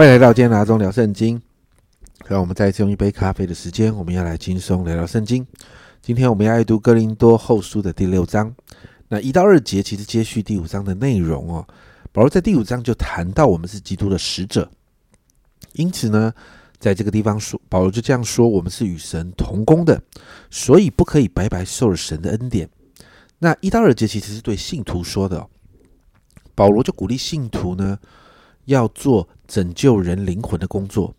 欢迎来到今天拿中聊圣经。让我们再次用一杯咖啡的时间，我们要来轻松聊聊圣经。今天我们要来读哥林多后书的第六章。那一到二节其实接续第五章的内容哦。保罗在第五章就谈到我们是基督的使者，因此呢，在这个地方说，保罗就这样说：我们是与神同工的，所以不可以白白受了神的恩典。那一到二节其实是对信徒说的。哦保罗就鼓励信徒呢，要做拯救人灵魂的工作，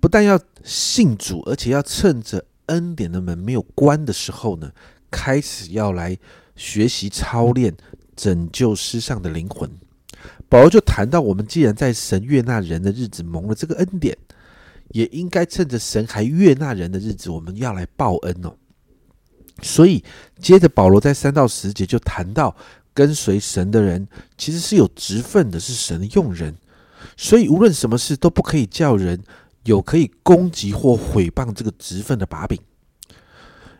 不但要信主，而且要趁着恩典的门没有关的时候呢，开始要来学习操练拯救世上的灵魂。保罗就谈到，我们既然在神悦纳人的日子蒙了这个恩典，也应该趁着神还悦纳人的日子，我们要来报恩哦。所以，接着保罗在三到十节就谈到。跟随神的人其实是有职分的，是神的用人，所以无论什么事都不可以叫人有可以攻击或毁谤这个职分的把柄。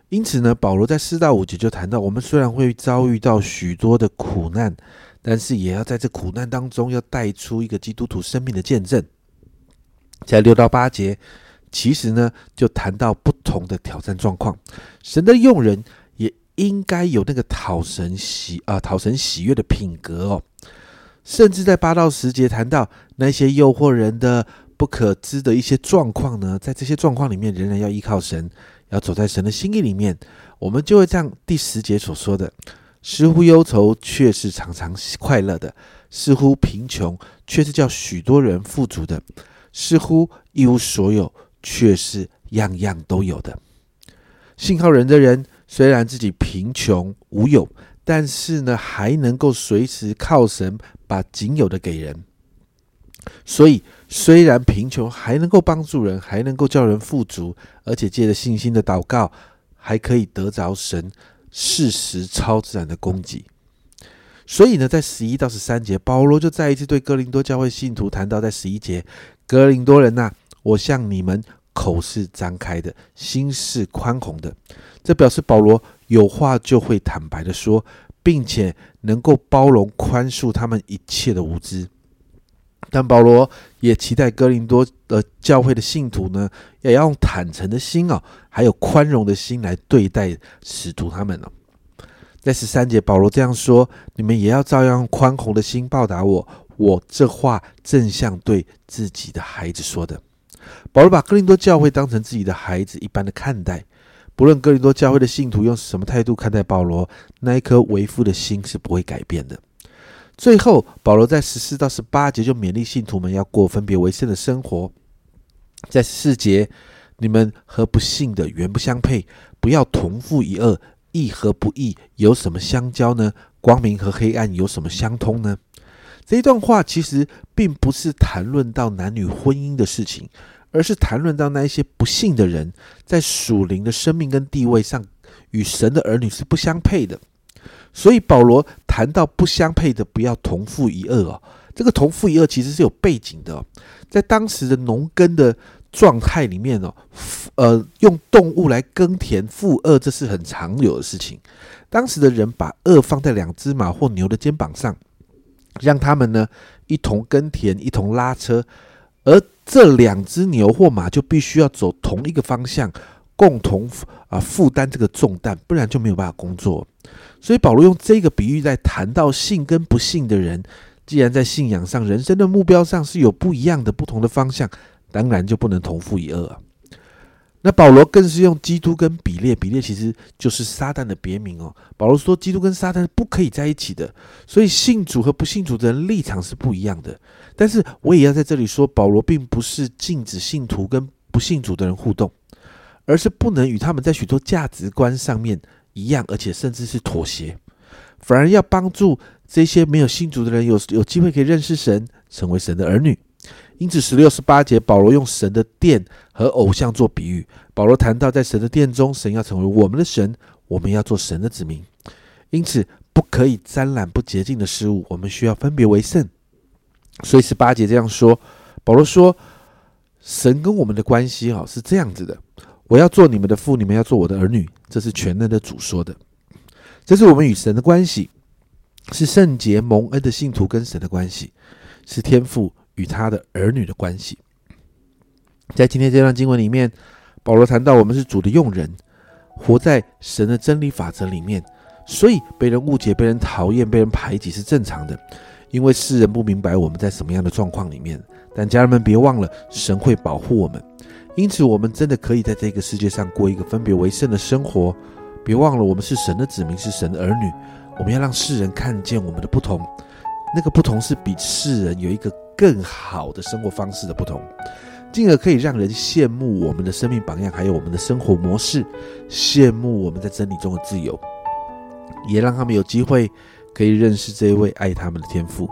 因此呢，保罗在四到五节就谈到，我们虽然会遭遇到许多的苦难，但是也要在这苦难当中要带出一个基督徒生命的见证。在六到八节，其实呢就谈到不同的挑战状况，神的用人。应该有那个讨神喜啊，讨神喜悦的品格哦。甚至在八到十节谈到那些诱惑人的不可知的一些状况呢，在这些状况里面，仍然要依靠神，要走在神的心意里面。我们就会像第十节所说的：似乎忧愁，却是常常快乐的；似乎贫穷，却是叫许多人富足的；似乎一无所有，却是样样都有的。信靠人的人。虽然自己贫穷无有，但是呢，还能够随时靠神把仅有的给人。所以，虽然贫穷，还能够帮助人，还能够叫人富足，而且借着信心的祷告，还可以得着神事实超自然的供给。所以呢，在十一到十三节，保罗就再一次对哥林多教会信徒谈到，在十一节，哥林多人呐，我向你们口是张开的，心是宽宏的。这表示保罗有话就会坦白的说，并且能够包容宽恕他们一切的无知。但保罗也期待哥林多的教会的信徒呢，也要用坦诚的心啊，还有宽容的心来对待使徒他们呢。在十三节，保罗这样说：“你们也要照样宽宏的心报答我。”我这话正像对自己的孩子说的。保罗把哥林多教会当成自己的孩子一般的看待。不论哥林多教会的信徒用什么态度看待保罗，那一颗为父的心是不会改变的。最后，保罗在十四到十八节就勉励信徒们要过分别为圣的生活。在四节，你们和不幸的原不相配，不要同父一恶，义和不义有什么相交呢？光明和黑暗有什么相通呢？这一段话其实并不是谈论到男女婚姻的事情。而是谈论到那一些不幸的人，在属灵的生命跟地位上，与神的儿女是不相配的。所以保罗谈到不相配的，不要同父一恶哦。这个同父一恶其实是有背景的，在当时的农耕的状态里面哦，呃，用动物来耕田，负恶这是很常有的事情。当时的人把恶放在两只马或牛的肩膀上，让他们呢一同耕田，一同拉车。而这两只牛或马就必须要走同一个方向，共同啊负担这个重担，不然就没有办法工作。所以保罗用这个比喻在谈到信跟不信的人，既然在信仰上、人生的目标上是有不一样的、不同的方向，当然就不能同负一恶。那保罗更是用基督跟比列，比列其实就是撒旦的别名哦。保罗说，基督跟撒旦不可以在一起的，所以信主和不信主的人立场是不一样的。但是我也要在这里说，保罗并不是禁止信徒跟不信主的人互动，而是不能与他们在许多价值观上面一样，而且甚至是妥协，反而要帮助这些没有信主的人有有机会可以认识神，成为神的儿女。因此，十六、十八节，保罗用神的殿和偶像做比喻。保罗谈到，在神的殿中，神要成为我们的神，我们要做神的子民。因此，不可以沾染不洁净的事物，我们需要分别为圣。所以，十八节这样说，保罗说，神跟我们的关系哈是这样子的：我要做你们的父，你们要做我的儿女。这是全能的主说的。这是我们与神的关系，是圣洁蒙恩的信徒跟神的关系，是天父。与他的儿女的关系。在今天这段经文里面，保罗谈到我们是主的用人，活在神的真理法则里面，所以被人误解、被人讨厌、被人排挤是正常的，因为世人不明白我们在什么样的状况里面。但家人们别忘了，神会保护我们，因此我们真的可以在这个世界上过一个分别为圣的生活。别忘了，我们是神的子民，是神的儿女，我们要让世人看见我们的不同。那个不同是比世人有一个更好的生活方式的不同。进而可以让人羡慕我们的生命榜样，还有我们的生活模式，羡慕我们在真理中的自由，也让他们有机会可以认识这一位爱他们的天父。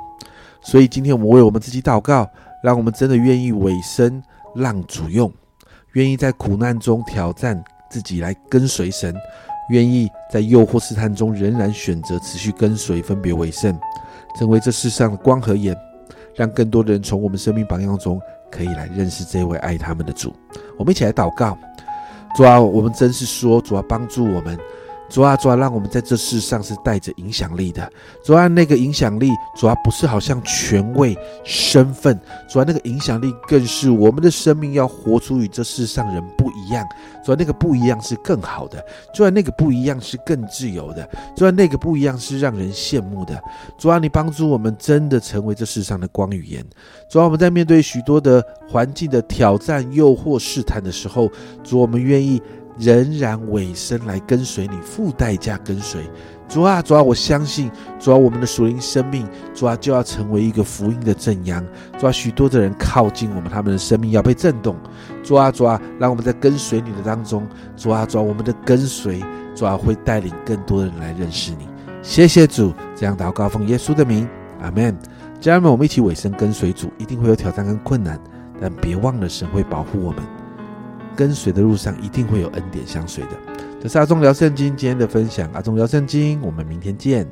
所以今天我们为我们自己祷告，让我们真的愿意委身让主用，愿意在苦难中挑战自己来跟随神，愿意在诱惑试探中仍然选择持续跟随，分别为圣，成为这世上的光和盐，让更多的人从我们生命榜样中。可以来认识这位爱他们的主，我们一起来祷告。主啊，我们真是说，主啊，帮助我们。主啊，主啊，让我们在这世上是带着影响力的。主啊，那个影响力，主啊，不是好像权位、身份，主啊，那个影响力更是我们的生命要活出与这世上人不一样。主啊，那个不一样是更好的。主啊，那个不一样是更自由的。主啊，那个不一样是让人羡慕的。主啊，你帮助我们真的成为这世上的光与盐。主啊，我们在面对许多的环境的挑战、诱惑、试探的时候，主，我们愿意。仍然委身来跟随你，付代价跟随主啊，主啊，我相信主啊，我们的属灵生命主啊就要成为一个福音的正阳，主啊，许多的人靠近我们，他们的生命要被震动，主啊，主啊，让我们在跟随你的当中，主啊，主啊，我们的跟随主啊会带领更多的人来认识你，谢谢主，这样祷告奉耶稣的名，阿门。家人们，我们一起委身跟随主，一定会有挑战跟困难，但别忘了神会保护我们。跟随的路上一定会有恩典相随的。这是阿忠聊圣经今天的分享，阿忠聊圣经，我们明天见。